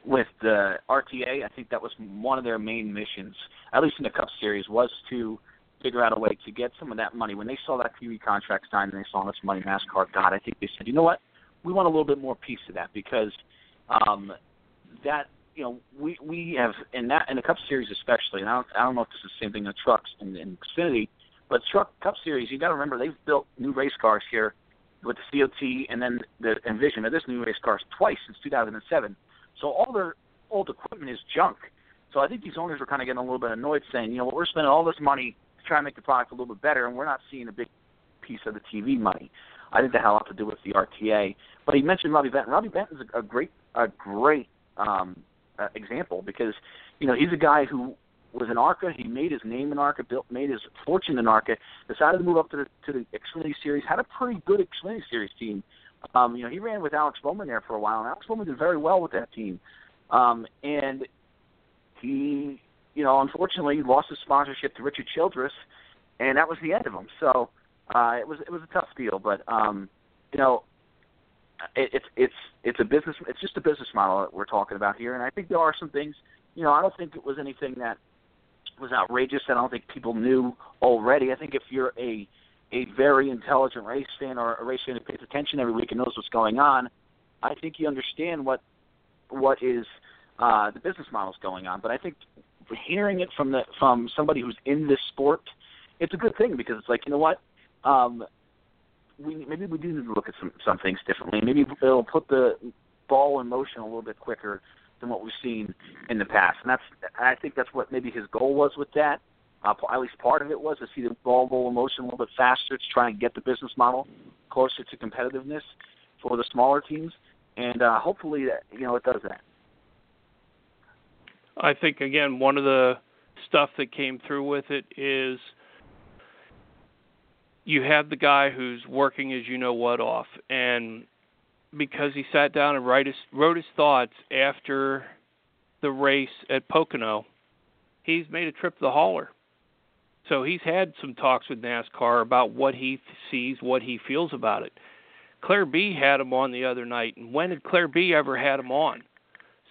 with the RTA, I think that was one of their main missions, at least in the Cup Series, was to figure out a way to get some of that money. When they saw that TV contract signed and they saw this money NASCAR got, I think they said, you know what, we want a little bit more piece of that because um, that you know we we have in that in the Cup Series especially. And I don't I don't know if this is the same thing in trucks and in Xfinity, but truck Cup Series you got to remember they've built new race cars here with the COT and then the Envision. Now this new race cars twice since 2007. So all their old equipment is junk. So I think these owners were kind of getting a little bit annoyed, saying, you know, we're spending all this money try and make the product a little bit better, and we're not seeing a big piece of the TV money. I think that had a lot to do with the RTA. But he mentioned Robby Benton. Robby Benton's a, a great, a great um, uh, example because you know he's a guy who was in ARCA. He made his name in ARCA, built, made his fortune in ARCA. Decided to move up to the to the Xfinity Series. Had a pretty good Xfinity Series team. Um, you know, he ran with Alex Bowman there for a while, and Alex Bowman did very well with that team. Um, and he you know, unfortunately, he lost his sponsorship to Richard Childress, and that was the end of him. So uh, it was it was a tough deal, but um, you know, it, it's it's it's a business. It's just a business model that we're talking about here, and I think there are some things. You know, I don't think it was anything that was outrageous. That I don't think people knew already. I think if you're a a very intelligent race fan or a race fan who pays attention every week and knows what's going on, I think you understand what what is uh, the business models going on. But I think hearing it from the from somebody who's in this sport, it's a good thing because it's like you know what, um, we maybe we do need to look at some some things differently. Maybe it'll put the ball in motion a little bit quicker than what we've seen in the past. And that's I think that's what maybe his goal was with that. Uh, at least part of it was to see the ball go in motion a little bit faster to try and get the business model closer to competitiveness for the smaller teams. And uh, hopefully, that you know, it does that. I think again, one of the stuff that came through with it is you have the guy who's working as you know what off, and because he sat down and write his, wrote his thoughts after the race at Pocono, he's made a trip to the hauler. So he's had some talks with NASCAR about what he sees, what he feels about it. Claire B had him on the other night, and when had Claire B ever had him on?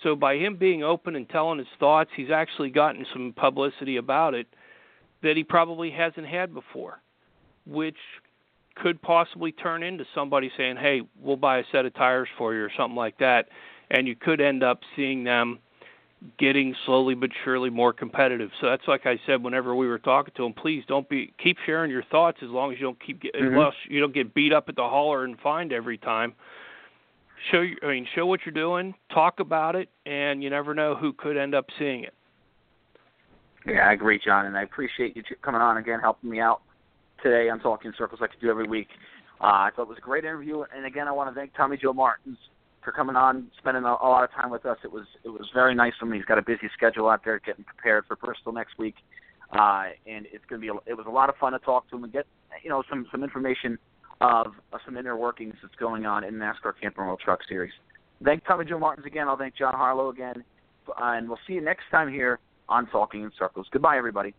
So by him being open and telling his thoughts, he's actually gotten some publicity about it that he probably hasn't had before, which could possibly turn into somebody saying, "Hey, we'll buy a set of tires for you" or something like that, and you could end up seeing them getting slowly but surely more competitive. So that's like I said whenever we were talking to him, please don't be keep sharing your thoughts as long as you don't keep get, mm-hmm. well, you don't get beat up at the hauler and fined every time. Show you I mean show what you're doing, talk about it, and you never know who could end up seeing it. Yeah, I agree, John, and I appreciate you coming on again, helping me out today on Talking Circles like I do every week. Uh, I thought it was a great interview, and again, I want to thank Tommy Joe Martins for coming on, spending a, a lot of time with us. It was it was very nice of him. He's got a busy schedule out there, getting prepared for Bristol next week, uh, and it's going to be. A, it was a lot of fun to talk to him and get you know some some information of some inner workings that's going on in NASCAR Camping World Truck Series. Thank Tommy Joe Martins again. I'll thank John Harlow again, and we'll see you next time here on Talking in Circles. Goodbye, everybody.